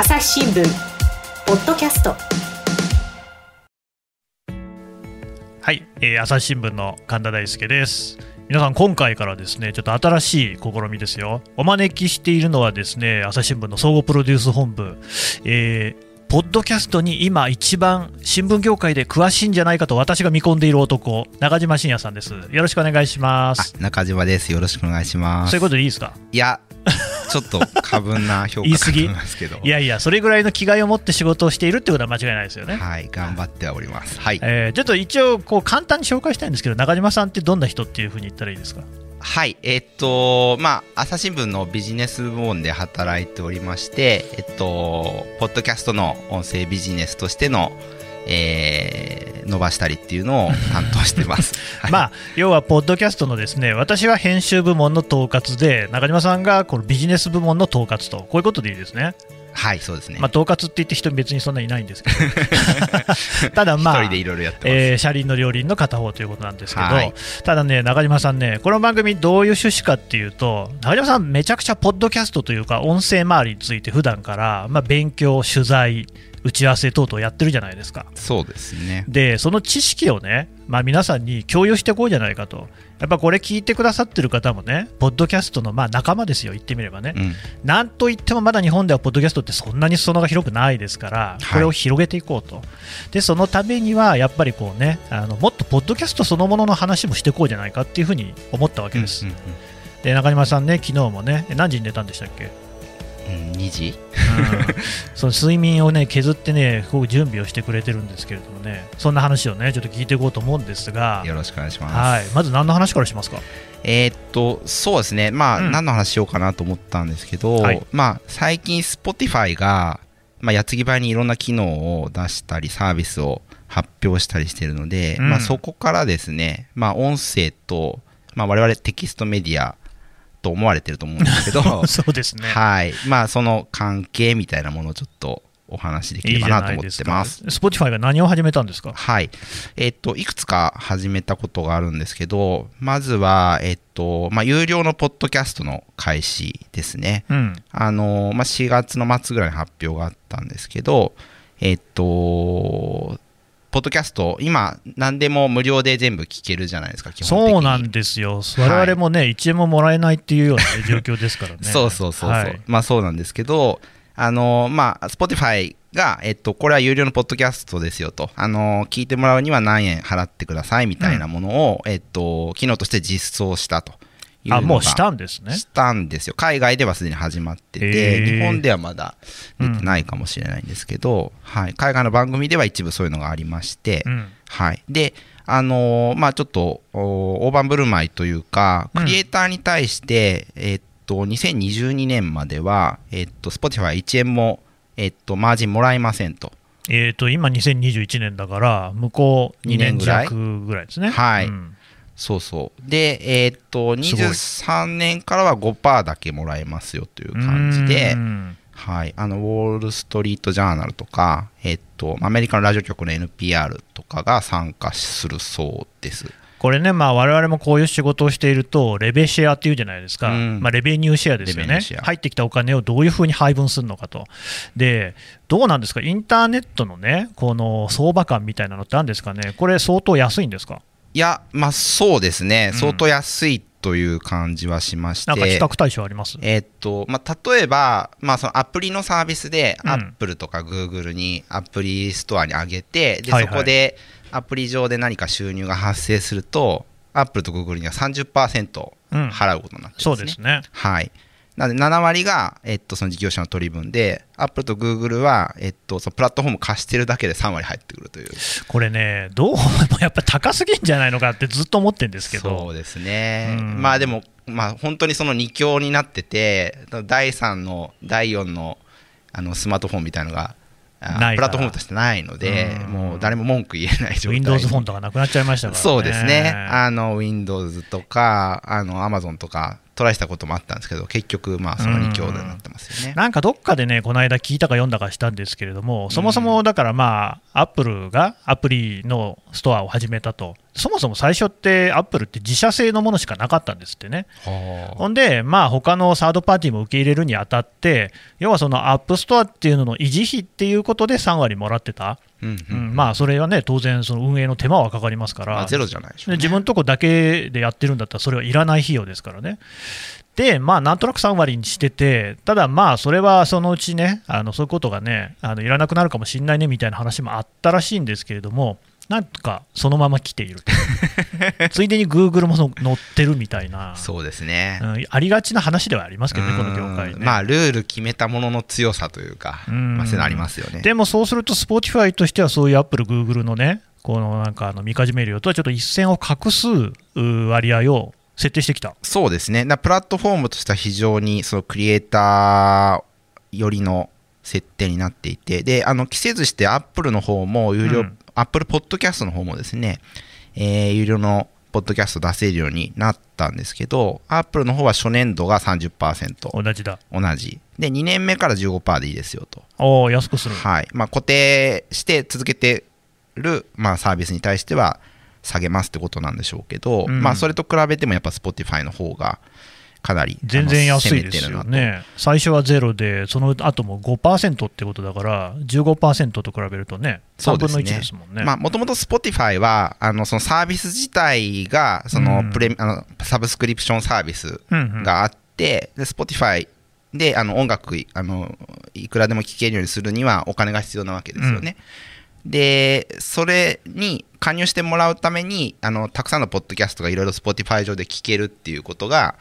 朝日新聞ポッドキャストはい、えー、朝日新聞の神田大輔です皆さん今回からですねちょっと新しい試みですよお招きしているのはですね朝日新聞の総合プロデュース本部、えーポッドキャストに今一番新聞業界で詳しいんじゃないかと私が見込んでいる男、中島信也さんです。よろしくお願いします。中島です。よろしくお願いします。そういうことでいいですか？いや、ちょっと過分な評価だと思いますけどいやいや、それぐらいの気概を持って仕事をしているってことは間違いないですよね。はい、頑張っております。はい。えー、ちょっと一応、こう簡単に紹介したいんですけど、中島さんってどんな人っていうふうに言ったらいいですか？はい、えー、っと、まあ、朝日新聞のビジネス部門で働いておりまして、えっと、ポッドキャストの音声ビジネスとしての、えー、伸ばしたりっていうのを担当してます、はい、まあ、要はポッドキャストのですね私は編集部門の統括で中島さんがこのビジネス部門の統括とこういうことでいいですね。はいそうですね、まあ、統括って言って人別にそんなにいないんですけど。ただまあ一人でいろいろやってえー、車輪の両輪の片方ということなんですけど、はい、ただね中島さんねこの番組どういう趣旨かっていうと中島さんめちゃくちゃポッドキャストというか音声周りについて普段から、まあ、勉強取材打ち合わせ等々やってるじゃないですか。そうですね。でその知識をね、まあ、皆さんに共有していこうじゃないかと。やっぱこれ聞いてくださってる方もね、ポッドキャストのまあ仲間ですよ、言ってみればね、うん、なんといってもまだ日本ではポッドキャストってそんなに裾野が広くないですから、これを広げていこうと、はい、でそのためにはやっぱりこうねあのもっとポッドキャストそのものの話もしていこうじゃないかっていうふうに思ったわけです。うんうんうん、で中島さんね、昨日もね、何時に寝たんでしたっけ？うん、2時、うん、その睡眠をね削ってねこう準備をしてくれてるんですけれどもね。そんな話をねちょっと聞いていこうと思うんですが。よろしくお願いします、はい、まず何の話からしますか？えー、っとそうですね。まあ、うん、何の話しようかなと思ったんですけど、はい、まあ最近 Spotify が、まあ、矢継ぎ早にいろんな機能を出したりサービスを発表したりしているので、うん、まあ、そこからですね、まあ、音声と、まあ、我々テキストメディアと思われてると思うんですけど そうですねはいまあその関係みたいなものをちょっとお話できればなと思ってます。スポティファイが何を始めたんですか？はい。えっと、いくつか始めたことがあるんですけど、まずは、えっと、まあ、有料のポッドキャストの開始ですね。うん、あの、まあ、4月の末ぐらいに発表があったんですけど、えっと、ポッドキャスト、今、何でも無料で全部聞けるじゃないですか、そうなんですよ、我々もね、はい、1円ももらえないっていうような、状況ですからね。そうそうそうそう、はい、まあそうなんですけど、あのまあ、Spotify が、えっと、これは有料のポッドキャストですよと、あの聞いてもらうには何円払ってくださいみたいなものを、うん、えっと、機能として実装したと。あもうしたんですね。したんですよ。海外ではすでに始まってて、日本ではまだ出てないかもしれないんですけど、うん、はい、海外の番組では一部そういうのがありまして、うん、はい、であのー、まあちょっと大盤振る舞いというかクリエイターに対して、うん、えっと2022年までは、えっと Spotify1 円も、えっとマージンもらえませんと。えー、と今2021年だから向こう2年弱ぐらいですね。はい、うんそうそう。で、えー、っと、23年からは5%だけもらえますよという感じで、はい、あのウォール・ストリート・ジャーナルとか、えっと、アメリカのラジオ局の NPR とかが参加するそうです。これね、まあ、我々もこういう仕事をしていると、レベシェアっていうじゃないですか、うん、まあ、レベニューシェアですよね、入ってきたお金をどういうふうに配分するのかと、でどうなんですか、インターネットのね、この相場感みたいなのってあるんですかね、これ、相当安いんですか？いや、まあそうですね、相当安いという感じはしまして、なんか比較対象あります？えー、っと、まあ、例えば、まあ、そのアプリのサービスで、アップルとかグーグルにアプリストアに上げて、で、そこでアプリ上で何か収入が発生すると、アップルとグーグルには30%払うことになってるんですね。そうですね。はい。なので7割が、えっと、その事業者の取り分で、アップルとグーグルは、えっと、そのプラットフォーム貸してるだけで3割入ってくるという。これね、どうもやっぱ高すぎんじゃないのかってずっと思ってるんですけど。そうですね。まあでも、まあ本当にその2強になってて、第3の、第4のあのスマートフォンみたいなのがプラットフォームとしてないので、もう誰も文句言えない状態 Windows フォンとかなくなっちゃいましたから、ね、そうですね、あの Windows とか、あの Amazon とか、トライしたこともあったんですけど、結局、まあ、その2強でなってますよね。なんかどっかでね、この間聞いたか読んだかしたんですけれども、そもそもだからまあ、アップルがアプリのストアを始めたと、そもそも最初って、アップルって自社製のものしかなかったんですってね。ほんで、まあ、他のサードパーティーも受け入れるにあたって、要はそのアップストアっていうのの維持費っていうことで3割もらってた。うんうん、まあそれはね、当然、その運営の手間はかかりますから、ゼロじゃないでしょ、ね、自分のとこだけでやってるんだったら、それはいらない費用ですからね。で、まあ、なんとなく3割にしてて、ただ、まあ、それはそのうちね、あのそういうことがね、あのいらなくなるかもしれないねみたいな話もあったらしいんですけれども、なんかそのまま来ていると、ついでにグーグルも載ってるみたいな、そうですね、うん、ありがちな話ではありますけどね、この業界ね。まあ、ルール決めたものの強さというか、まあ、そういうのありますよね。でもそうすると、スポーティファイとしては、そういうアップル、グーグルのね、このなんかあのみかじめ料とはちょっと一線を画す割合を設定してきた。そうですね、プラットフォームとしては非常にそのクリエイター寄りの設定になっていて、であの期せずしてアップルの方も有料、うん、アップルポッドキャストの方もですね、えー、有料のポッドキャスト出せるようになったんですけど、アップルの方は初年度が30%。同じだ。同じ。で、2年目から15%でいいですよと。おお安くする。はい。まあ、固定して続けてる、まあ、サービスに対しては、下げますってことなんでしょうけど、うん、まあ、それと比べてもやっぱ Spotify の方がかなり全然安いですよね、最初はゼロで、その後も5%ってことだから、15%と比べるとね、3分の1ですもんね。もともと Spotify はあのそのサービス自体がそのプレ、うん、あのサブスクリプションサービスがあって、うんうん、で Spotify であの音楽あのいくらでも聴けるようにするにはお金が必要なわけですよね。うん、でそれに加入してもらうためにあのたくさんのポッドキャストがいろいろ Spotify 上で聞けるっていうことが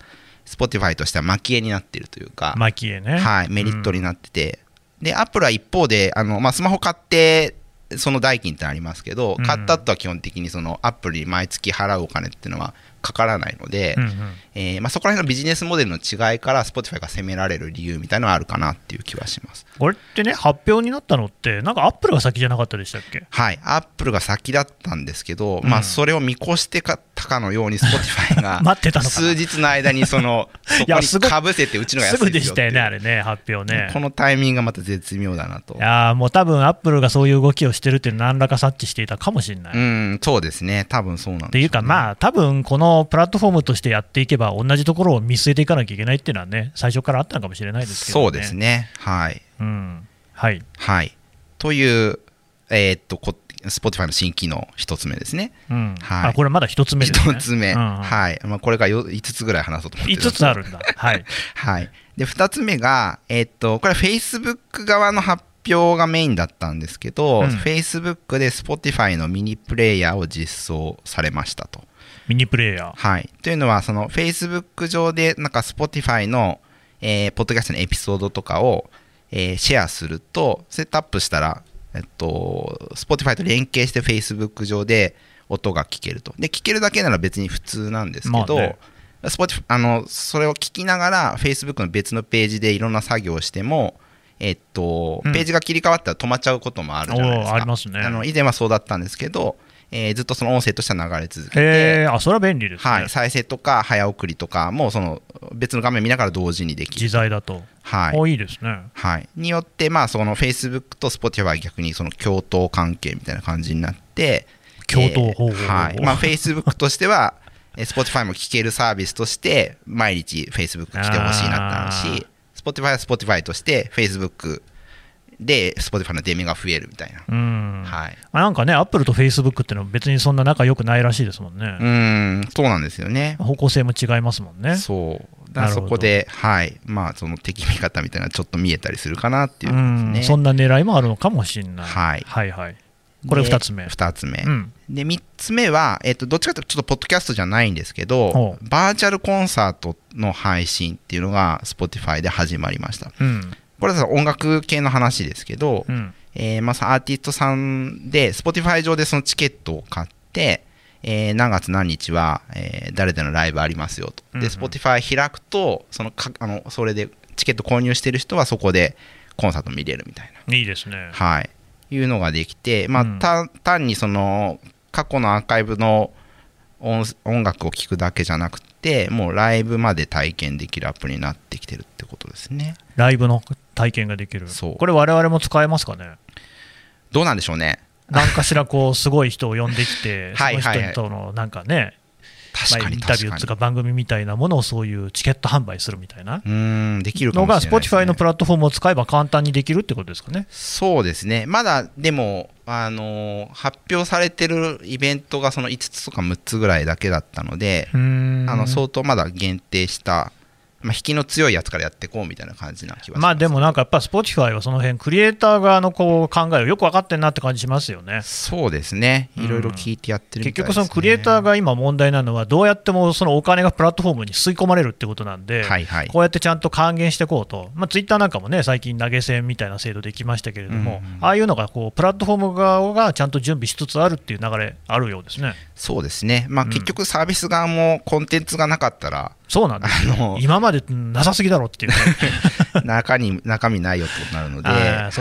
Spotify としては蒔絵になっているというか蒔絵ね、はい、メリットになってて、うん、で Apple は一方であの、まあ、スマホ買ってその代金ってありますけど、買った後は基本的にそのアップルに毎月払うお金っていうのはかからないので、うんうん、えー、まあ、そこら辺のビジネスモデルの違いから Spotify が攻められる理由みたいなのはあるかなっていう気はします。これってね、発表になったのって、なんかアップルが先じゃなかったでしたっけ？はい、アップルが先だったんですけど、うん、まあ、それを見越してかたかのように Spotify が 待ってたの数日の間にその そこにかぶせて、うちのが安いすぐでしたよね、あれね、発表ね。このタイミングがまた絶妙だなと。いやもう多分アップルがそういう動きをしてるっていうの何らか察知していたかもしれない。うん、そうですね、多分そうなんです、ね、っていうか、まあ、多分このプラットフォームとしてやっていけば、同じところを見据えていかなきゃいけないっていうのはね、最初からあったのかもしれないですけど、ね、そうですね。はい。うん。はい。はい。という、えー、っと、スポティファイの新機能一つ目ですね。うん、はい。あ、これまだ一つ目ですね。一つ目。うんうん、はい。まあ、これが5つぐらい話そうと思って5つあるんだ。はい。はい。で、二つ目が、えー、っと、これは Facebook 側の発表がメインだったんですけど、うん、Facebook で Spotify のミニプレイヤーを実装されましたと。ミニプレイヤー。はい。というのは、その Facebook 上で、なんか Spotify の、えー、ポッドキャストのエピソードとかを、えー、シェアすると、セットアップしたら、えっと、Spotify と連携して Facebook 上で音が聞けると。で、聞けるだけなら別に普通なんですけど、まあね、Spotify あのそれを聞きながら Facebook の別のページでいろんな作業をしても、えっと、ページが切り替わったら止まっちゃうこともあるじゃないですか。ありますね。あの以前はそうだったんですけど、えー、ずっとその音声としては流れ続けて、あそれは便利です、ね、はい、再生とか早送りとかもその別の画面見ながら同時にできる。自在だと、はい、いいですね、はい、によって、まあ、その Facebook と Spotify は逆にその共闘関係みたいな感じになって共闘方法、はい。まあ、Facebook としては Spotify も聞けるサービスとして毎日 Facebook 来てほしいなってあるし Spotify は Spotify として Facebook で、Spotify の出目が増えるみたいな。うんはい、なんかね、アップルとフェイスブックっていうのは別にそんな仲良くないらしいですもんね。うん、そうなんですよね。方向性も違いますもんね。そう。だそこで、はい、まあ、その敵味方みたいなちょっと見えたりするかなっていう、ね、そんな狙いもあるのかもしれない。はい。はいはい。これ2つ目。2つ目。うん、で、3つ目は、えっ、ー、と、どっちかというと、ちょっとポッドキャストじゃないんですけど、バーチャルコンサートの配信っていうのが、Spotify で始まりました。うんこれは音楽系の話ですけど、うん、えー、まあ、アーティストさんで、Spotify 上でそのチケットを買って、えー、何月何日は、えー、誰でのライブありますよと。で、Spotify 開くと、そのかあのそれでチケット購入してる人はそこでコンサート見れるみたいな。いいですね。はい。いうのができて、まあ、単にその過去のアーカイブの音楽を聴くだけじゃなくてもうライブまで体験できるアプリになってきてるってことですね。ライブの体験ができる。これ我々も使えますかね？どうなんでしょうね。何かしらこうすごい人を呼んできて その人とのなんかね確かにインタビューとか番組みたいなものをそういうチケット販売するみたいなうんできるのが Spotify のプラットフォームを使えば簡単にできるってことですかね。そうですね。まだでもあの発表されてるイベントがその5つとか6つぐらいだけだったのであの相当まだ限定したまあ、引きの強いやつからやっていこうみたいな感じな気はまあでもなんかやっぱ Spotify はその辺クリエイター側のこう考えをよく分かってんなって感じしますよね。そうですね。いろいろ聞いてやってる、ねうん、結局そのクリエイターが今問題なのはどうやってもそのお金がプラットフォームに吸い込まれるってことなんで、はいはい、こうやってちゃんと還元していこうと、まあ、ツイッターなんかもね最近投げ銭みたいな制度できましたけれども、うんうん、ああいうのがこうプラットフォーム側がちゃんと準備しつつあるっていう流れあるようですね。そうですね、まあ、結局サービス側もコンテンツがなかったら、そうなんですよ今までなさすぎだろっていう、中に中身ないよってことになるので、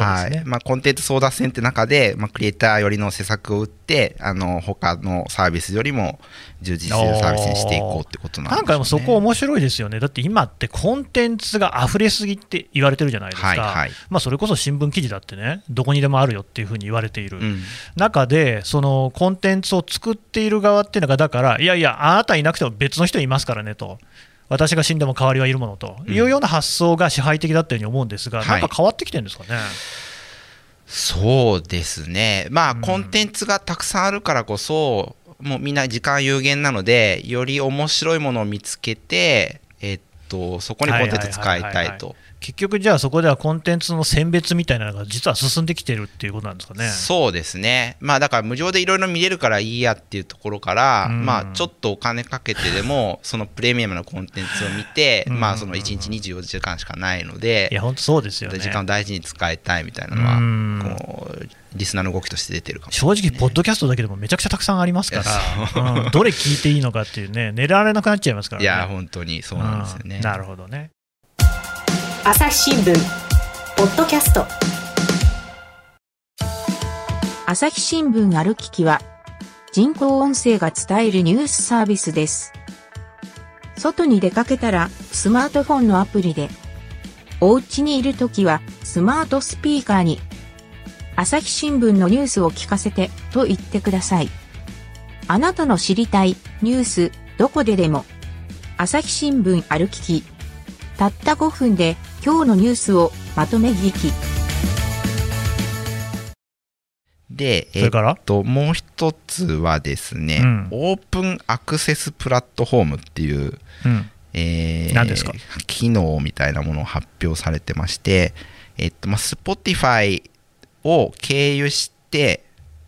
はい。まあ、コンテンツ争奪戦って中で、まあ、クリエイター寄りの施策を打って、あの他のサービスよりも充実してるサー。ビスにしていこうってことなん、ね、なんかそこ面白いですよね、だって今ってコンテンツが溢れすぎって言われてるじゃないですか、はいはい、まあ、それこそ新聞記事だってね、どこにでもあるよっていうふうに言われている、うん、中で、そのコンテンツを作っている側っていうのが、だから、いやいや、あなたいなくても別の人いますからねと。私が死んでも代わりはいるものと。いうような発想が支配的だったように思うんですが、うん、なんか変わってきてるんですかね。はいそうですね、まあ、コンテンツがたくさんあるからこそ、もうみんな時間有限なので、より面白いものを見つけて、えっと、そこにコンテンツ使いたいと。結局じゃあそこではコンテンツの選別みたいなのが実は進んできてるっていうことなんですかね。そうですね。まあだから無料でいろいろ見れるからいいやっていうところから、うん、まあちょっとお金かけてでも そのプレミアムなコンテンツを見て、うん、まあその1日24時間しかないのでいや本当そうですよね。時間を大事に使いたいみたいなのは、うん、こうリスナーの動きとして出てるかも、ね、正直、ポッドキャストだけでもめちゃくちゃたくさんありますから、うん、どれ聞いていいのかっていうね、寝られなくなっちゃいますから、ね、いや、本当にそうなんですよね。なるほどね。朝日新聞ポッドキャスト朝日新聞歩ききは人工音声が伝えるニュースサービスです。外に出かけたらスマートフォンのアプリでお家にいるときはスマートスピーカーに朝日新聞のニュースを聞かせてと言ってください。あなたの知りたいニュースどこででも朝日新聞歩ききたった5分で今日のニュースをまとめ聞き。で、えっと、もう一つはですね、うん、オープンアクセスプラットフォームっていう、うん、えー、何ですか？機能みたいなものを発表されてまして、えっと、まあ、Spotify を経由して、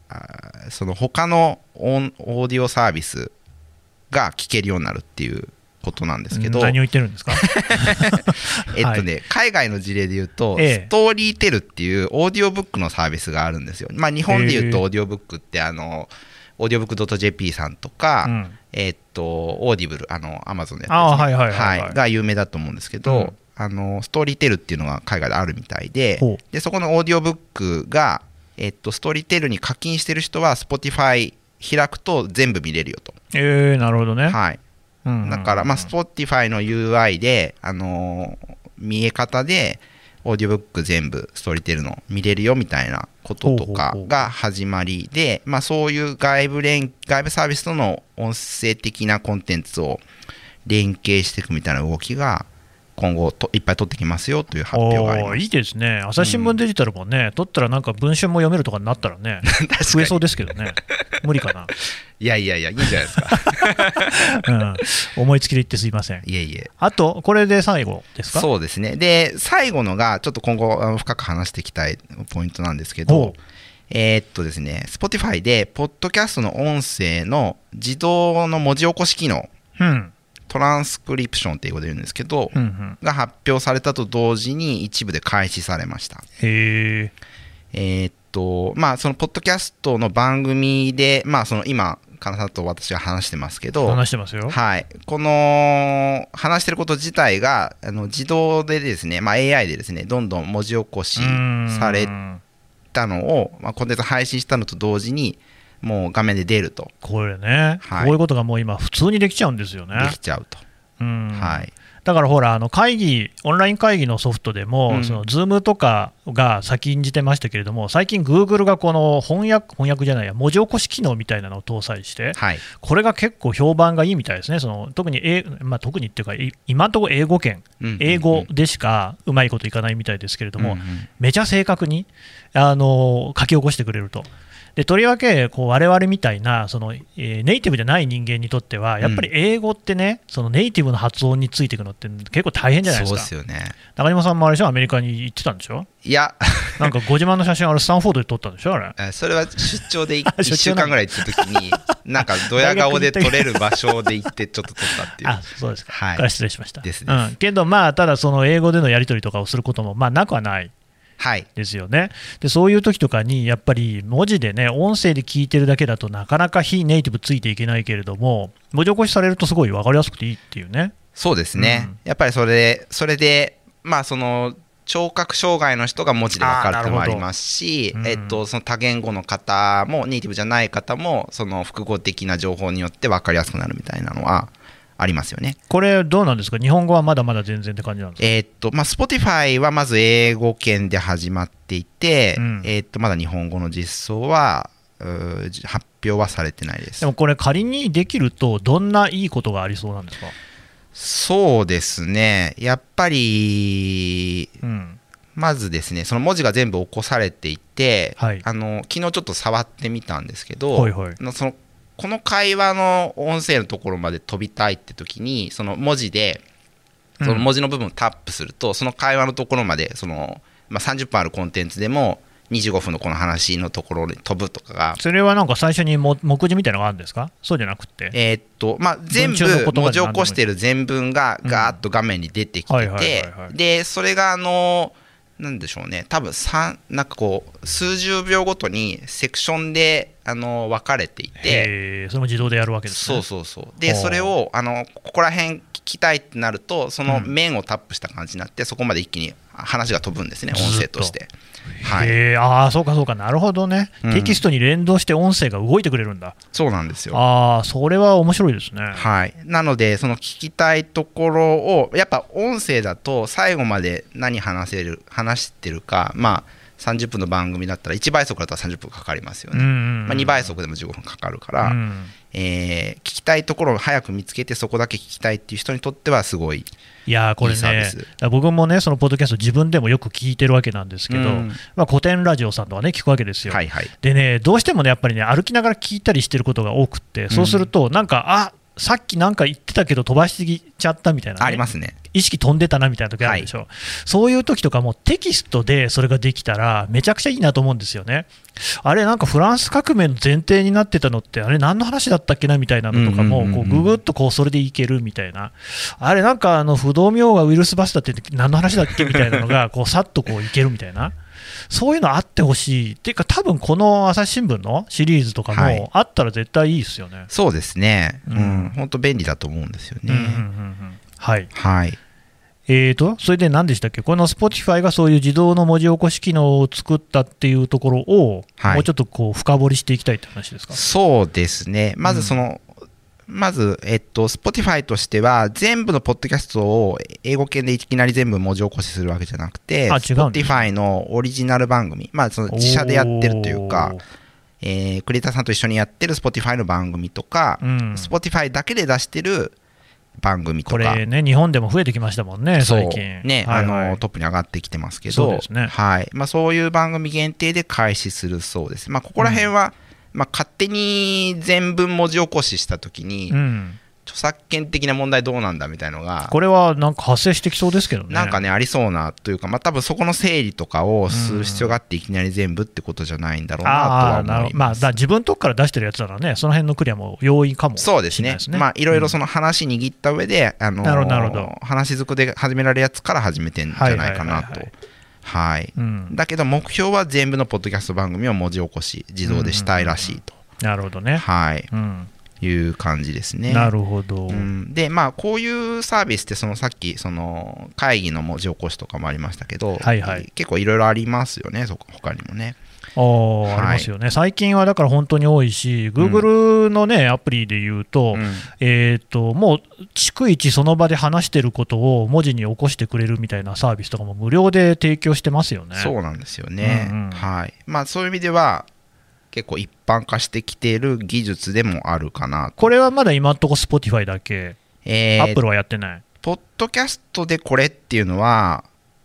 あその他のオンオーディオサービスが聞けるようになるっていうことなんですけど。何を言ってるんですか？えっとね、はい、海外の事例で言うと、ええ、ストーリーテルっていうオーディオブックのサービスがあるんですよ、まあ、日本で言うとオーディオブックってあのオーディオブック .jp さんとか、うん、えっとオーディブルあのアマゾンのやつ、ね、はいはいはい、はい、が有名だと思うんですけど、うん、あのストーリーテルっていうのが海外であるみたいででそこのオーディオブックが、えっと、ストーリーテルに課金してる人は Spotify 開くと全部見れるよと。えー、なるほどね。はい。だから、まあ、Spotify の UI で、あのー、見え方で、オーディオブック全部ストーリーテルの見れるよみたいなこととかが始まりで、まあ、そういう外部連外部サービスとの音声的なコンテンツを連携していくみたいな動きが今後といっぱい取ってきますよという発表がありますいいですね、朝日新聞デジタルもね、うん、取ったらなんか文春も読めるとかになったらね、増えそうですけどね、無理かな。いやいやいや、いいんじゃないですか。うん、思いつきで言ってすいません。いえいえ。あと、これで最後ですか？そうですね。で、最後のが、ちょっと今後、深く話していきたいポイントなんですけど、えー、っとですね、Spotify で、ポッドキャストの音声の自動の文字起こし機能。うんトランスクリプションって英語で言うんですけど、うんうん、が発表されたと同時に一部で開始されました。へえー、っと、まあ、そのポッドキャストの番組で、まあ、その今、金さんと私が話してますけど、話してますよ。はい。この、話してること自体が、あの自動でですね、まあ、AI でですね、どんどん文字起こしされたのを、まあ、コンテンツ配信したのと同時に、もう画面で出ると。これね、はい、こういうことがもう今、普通にできちゃうんですよね。できちゃうと。うん、はい、だからほら、あの会議、オンライン会議のソフトでも、うん、その Zoom とかが先んじてましたけれども、最近、グーグルがこの翻訳翻訳じゃないや、文字起こし機能みたいなのを搭載して、はい、これが結構評判がいいみたいですね、その特に、えまあ、特にっていうか、今のところ英語圏、英語でしかうまいこといかないみたいですけれども、うんうん、めちゃ正確にあの書き起こしてくれると。でとりわけこう我々みたいなその、えー、ネイティブじゃない人間にとっては、やっぱり英語ってね、そのネイティブの発音についていくのって結構大変じゃないですか。そうですよね中島さんもあれでしょ、アメリカに行ってたんでしょ？いや、なんかご自慢の写真、あれ、スタンフォードで撮ったんでしょ、あれ？それは出張で1 週間ぐらい行った時に、なんかドヤ顔で撮れる場所で行って、ちょっと撮ったっていう。あそうですか、はい、から失礼しました。ですです、うん、けど、まあ、ただ、その英語でのやり取りとかをすることも、まあ、なくはない。ですよね、でそういう時とかにやっぱり文字でね音声で聞いてるだけだとなかなか非ネイティブついていけないけれども文字起こしされるとすごい分かりやすくていいっていうね。そうですね、うん、やっぱりそれでそれでまあその聴覚障害の人が文字で分かるってもありますし、えっと、その多言語の方もネイティブじゃない方もその複合的な情報によって分かりやすくなるみたいなのはありますよね。これ、どうなんですか、日本語はまだまだ全然って感じなんですか？えー、っと、まあ、Spotify はまず英語圏で始まっていて、うん、えー、っと、まだ日本語の実装は、発表はされてないです。でもこれ、仮にできると、どんないいことがありそうなんですか？そうですね、やっぱり、うん、まずですね、その文字が全部起こされていて、はい、あの昨日ちょっと触ってみたんですけど、はいはい、そのこの会話の音声のところまで飛びたいって時にその文字でその文字の部分をタップすると、その会話のところまでその、まあ、30分あるコンテンツでも25分のこの話のところに飛ぶとかがそれはなんか最初に目次みたいなのがあるんですか？そうじゃなくて。えー、っとまあ全部文字起こしてる全文がガーッと画面に出てきててでそれがあのーなんでしょうね。多分なんかこう数十秒ごとにセクションであの分かれていて。それも自動でやるわけです、ね、そうそうそう。でそれをあのここら辺聞きたいってなるとその面をタップした感じになって、うん、そこまで一気に話が飛ぶんですね音声として。はい、ああそうかそうか。なるほどね、うん、テキストに連動して音声が動いてくれるんだ。そうなんですよ。ああそれは面白いですね。はい。なのでその聞きたいところをやっぱ音声だと最後まで何話せる話してるかまあ30分の番組だったら1倍速だったら30分かかりますよね、まあ、2倍速でも15分かかるから、うん、えー、聞きたいところを早く見つけてそこだけ聞きたいっていう人にとってはすごいいやこれね、僕もね、そのポッドキャスト、自分でもよく聞いてるわけなんですけど、うん、まあ、古典ラジオさんとかね、聞くわけですよ、はいはい、でね、どうしてもね、やっぱりね、歩きながら聞いたりしてることが多くって、そうすると、なんか、あさっきなんか言ってたけど飛ばしすぎちゃったみたいな、ね、ありますね。意識飛んでたなみたいな時あるでしょ、はい、そういう時とかもテキストでそれができたらめちゃくちゃいいなと思うんですよね。あれなんかフランス革命の前提になってたのってあれ何の話だったっけなみたいなのとかもこうググっとこうそれでいけるみたいな。あれなんかあの不動明王がウイルスバスターって何の話だっけみたいなのがこうさっとこういけるみたいなそういうのあってほしい。っていうか、多分この朝日新聞のシリーズとかもあったら絶対いいですよね。はい、そうですね、うん、本当、便利だと思うんですよね。はい、はい。えーと、それで何でしたっけ、この Spotify がそういう自動の文字起こし機能を作ったっていうところを、はい、もうちょっとこう深掘りしていきたいって話ですか？そうですね、まずその、まず、えっと、Spotify としては、全部のポッドキャストを英語圏でいきなり全部文字起こしするわけじゃなくて、Spotify のオリジナル番組、まあ、その自社でやってるというか、えー、クリエイターさんと一緒にやってる Spotify の番組とか、うん、Spotify だけで出してる番組とか。これね、日本でも増えてきましたもんね、最近。ね、はいはい、あの、トップに上がってきてますけど、そうですね。はい。まあ、そういう番組限定で開始するそうです。まあ、ここら辺は、うんまあ、勝手に全文文字起こししたときに、うん、著作権的な問題どうなんだみたいのがこれはなんか発生してきそうですけどね。なんかねありそうなというか、まあ、多分そこの整理とかをする必要があっていきなり全部ってことじゃないんだろうなとは思います、まあ、自分とこから出してるやつならねその辺のクリアも容易かも、ね、そうですね。まあいろいろその話握った上で、うん、あのー、話づくで始められるやつから始めてんじゃないかなと。はい、うん、だけど目標は全部のポッドキャスト番組を文字起こし自動でしたいらしいと、なるほどね。はい、うん、いう感じですね。なるほど、うん、でまあこういうサービスってそのさっきその会議の文字起こしとかもありましたけど、はいはい、結構いろいろありますよねそ他にもねあ,、はい、ありますよね、最近はだから本当に多いし、Google の、ね、アプリでいうと、うん、えーと、もう逐一その場で話してることを文字に起こしてくれるみたいなサービスとかも無料で提供してますよね。そうなんですよね、うんうん、はい。まあ、そういう意味では、結構一般化してきている技術でもあるかなこれはまだ今のところ Spotify だけ、えー、Apple はやってない。ポッドキャストでこれっていうのは、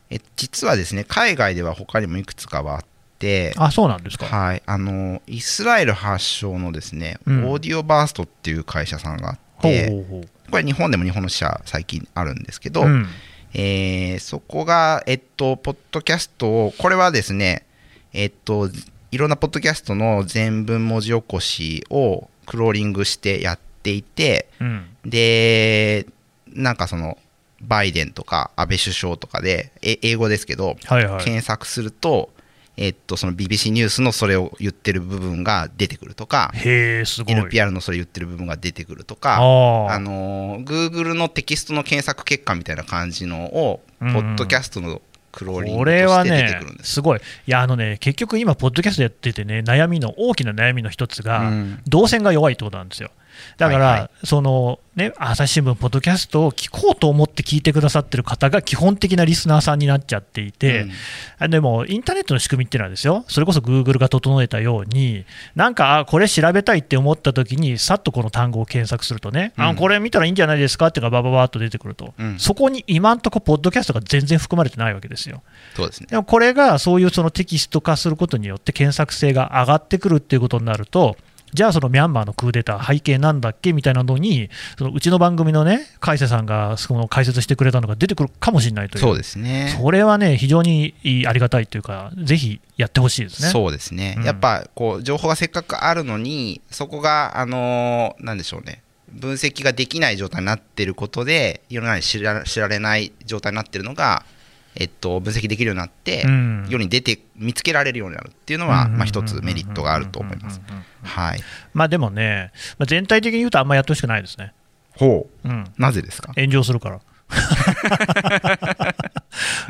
え実はですね、海外では他にもいくつかはあって、あ、そうなんですか。はい。あの、イスラエル発祥のですね、うん、オーディオバーストっていう会社さんがあって、これ日本でも日本の支社最近あるんですけど、うん、えー、そこが、えっと、ポッドキャストを、これはですね、えっと、いろんなポッドキャストの全文文字起こしをクローリングしてやっていて、うん、で、なんかその、バイデンとか安倍首相とかで、英語ですけど、はいはい、検索すると、えっと、その BBC ニュースのそれを言ってる部分が出てくるとか、NPR のそれ言ってる部分が出てくるとか、あの Google のテキストの検索結果みたいな感じのを、ポッドキャストのクローリングとして出てくるんです、すごい、いや、あのね、結局今、ポッドキャストやっててね、悩みの、大きな悩みの一つが、動線が弱いってことなんですよ。だから、はいはい、そのね、朝日新聞、ポッドキャストを聞こうと思って聞いてくださってる方が基本的なリスナーさんになっちゃっていて、うん、でも、インターネットの仕組みっていうのはですよ、それこそグーグルが整えたように、なんか、あこれ調べたいって思ったときに、さっとこの単語を検索するとね、うん、あこれ見たらいいんじゃないですかっていうのがばばばっと出てくると、うん、そこに今んとこ、ポッドキャストが全然含まれてないわけですよ。そうですね、でもこれがそういうそのテキスト化することによって、検索性が上がってくるっていうことになると、じゃあそのミャンマーのクーデター、背景なんだっけみたいなのに、そのうちの番組のね、海瀬さんがその解説してくれたのが出てくるかもしれないという、そうですね。それはね、非常にありがたいというか、ぜひやってほしいですね。そうですね、うん、やっぱこう情報がせっかくあるのに、そこが、あのー、なんでしょうね、分析ができない状態になっていることで、世の中に知ら知られない状態になっているのが、えっと、分析できるようになって、うん、世に出て見つけられるようになるっていうのは、まあ、一つメリットがあると思います。はいまあ、でもね、まあ、全体的に言うとあんまやってほしくないですね。ほう、うん、なぜですか？炎上するから。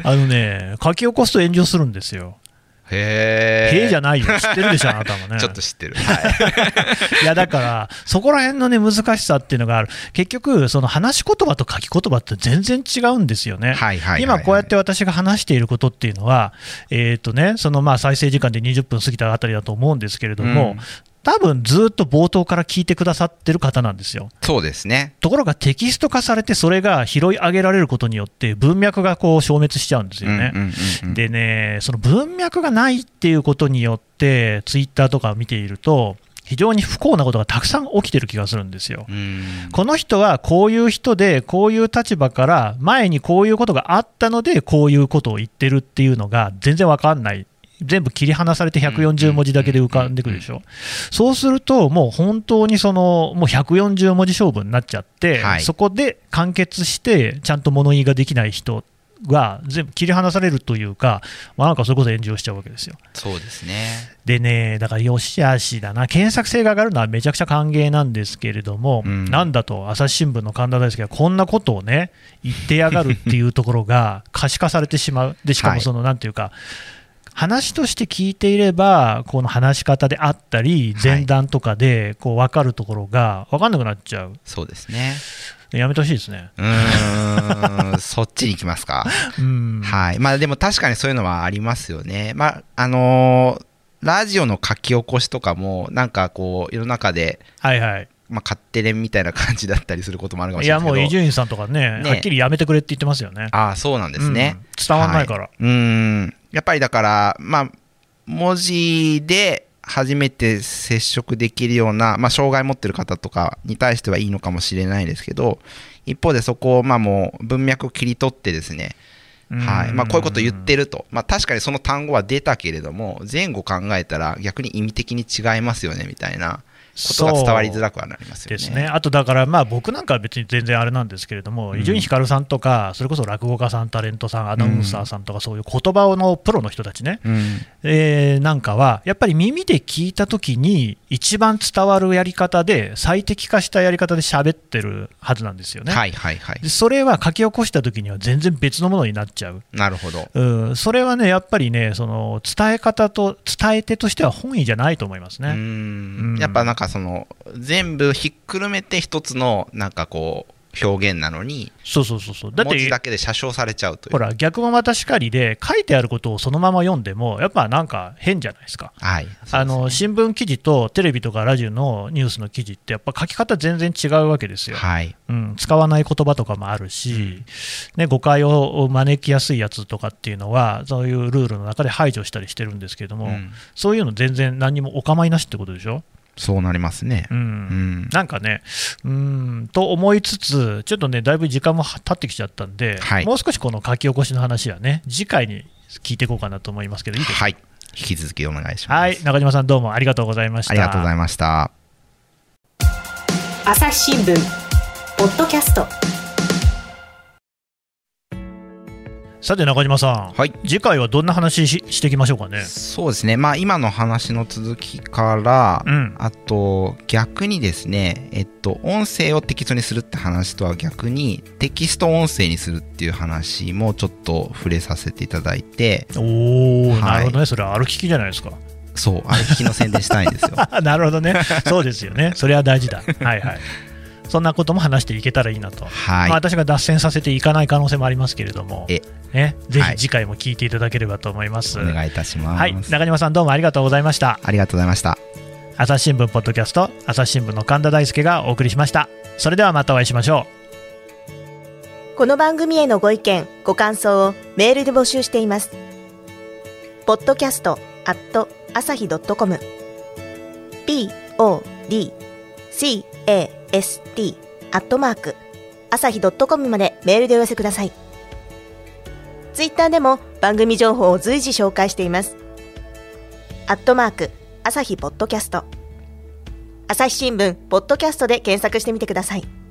あのね、書き起こすと炎上するんですよ。へえ。へえじゃないよ。知ってるでしょ、あなたもね。ちょっと知ってる。はい、いや、だから、そこら辺のね、難しさっていうのがある。結局、その話し言葉と書き言葉って全然違うんですよね。はいはい、今、こうやって私が話していることっていうのは、えっ、ー、とね、そのまあ再生時間で20分過ぎたあたりだと思うんですけれども、うん多分ずっと冒頭から聞いてくださってる方なんですよ。そうですね。ところがテキスト化されて、それが拾い上げられることによって、文脈がこう消滅しちゃうんですよね。でね、その文脈がないっていうことによって、ツイッターとかを見ていると、非常に不幸なことがたくさん起きてる気がするんですよ。この人はこういう人で、こういう立場から前にこういうことがあったので、こういうことを言ってるっていうのが全然わかんない全部切り離されて140文字だけで浮かんでくるでしょ、そうすると、もう本当にそのもう140文字勝負になっちゃって、はい、そこで完結して、ちゃんと物言いができない人が全部切り離されるというか、まあ、なんかそれこそ炎上しちゃうわけですよ。そうですね。でね、だからよしあしだな、検索性が上がるのはめちゃくちゃ歓迎なんですけれども、うん、なんだと、朝日新聞の神田大輔がこんなことをね、言ってやがるっていうところが可視化されてしまう、でしかもその、なんていうか、話として聞いていれば、この話し方であったり、前段とかでこう分かるところが分かんなくなっちゃう、そうですね。やめてほしいですね。うん、そっちに行きますか。はい。まあでも確かにそういうのはありますよね。まあ、あのー、ラジオの書き起こしとかも、なんかこう、世の中で、はいはい。まあ、勝手連みたいな感じだったりすることもあるかもしれないいや、もう伊集院さんとかね、ねはっきりやめてくれって言ってますよね。ああ、そうなんですね。うん、伝わんないから。はい、うん。やっぱりだから、まあ、文字で初めて接触できるような、まあ、障害持ってる方とかに対してはいいのかもしれないですけど、一方でそこをまあもう文脈を切り取ってですね、はい。まあ、こういうこと言ってると、まあ、確かにその単語は出たけれども前後考えたら逆に意味的に違いますよねみたいなことが伝わりづらくはなりますよね。ですね。あとだから、まあ、僕なんかは別に全然あれなんですけれども、伊集院光さんとか、それこそ落語家さん、タレントさん、アナウンサーさんとか、そういう言葉のプロの人たちね、うん、えー、なんかは、やっぱり耳で聞いたときに、一番伝わるやり方で、最適化したやり方で喋ってるはずなんですよね。はいはいはい、それは書き起こしたときには全然別のものになっちゃう。なるほど、うん、それはね、やっぱりね、その伝え方と、伝え手としては本意じゃないと思いますね。うん。やっぱなんかその全部ひっくるめて一つのなんかこう表現なのにそうそうそうそう。だって文字だけで写生されちゃうという。ほら逆もまたしかりで書いてあることをそのまま読んでもやっぱなんか変じゃないですか、はい、ね、あの新聞記事とテレビとかラジオのニュースの記事ってやっぱ書き方全然違うわけですよ、はい。うん、使わない言葉とかもあるし、うん、ね、誤解を招きやすいやつとかっていうのはそういうルールの中で排除したりしてるんですけれども、うん、そういうの全然何もお構いなしってことでしょ？そうなりますね。うん。うん、なんかね、うん、と思いつつ、ちょっとね、だいぶ時間も経ってきちゃったんで、はい、もう少しこの書き起こしの話はね、次回に聞いていこうかなと思いますけど、いいですか？はい。引き続きお願いします。はい。中島さんどうもありがとうございました。ありがとうございました。朝日新聞、ポッドキャスト。さて中島さん、はい、次回はどんな話ししていきましょうかね。そうですね、まあ、今の話の続きから、うん、あと逆にですね、えっと、音声をテキストにするって話とは逆にテキスト音声にするっていう話もちょっと触れさせていただいておお、はい、なるほどね。それは歩ききじゃないですか。そう。歩ききの宣伝したいんですよ。なるほどね。そうですよね。それは大事だ。はいはい そんなことも話していけたらいいなと、はい。まあ、私が脱線させていかない可能性もありますけれども、えね、ぜひ次回も聞いていただければと思います、はい、お願いいたします、はい、中島さんどうもありがとうございました。ありがとうございました。朝日新聞ポッドキャスト朝日新聞の神田大輔がお送りしました。それではまたお会いしましょう。この番組へのご意見ご感想をメールで募集しています。ポッドキャストアット朝日ドットコム st アットマーク、朝日ドットコムまでメールでお寄せください。ツイッターでも番組情報を随時紹介しています。アットマーク、朝日ポッドキャスト。朝日新聞、ポッドキャストで検索してみてください。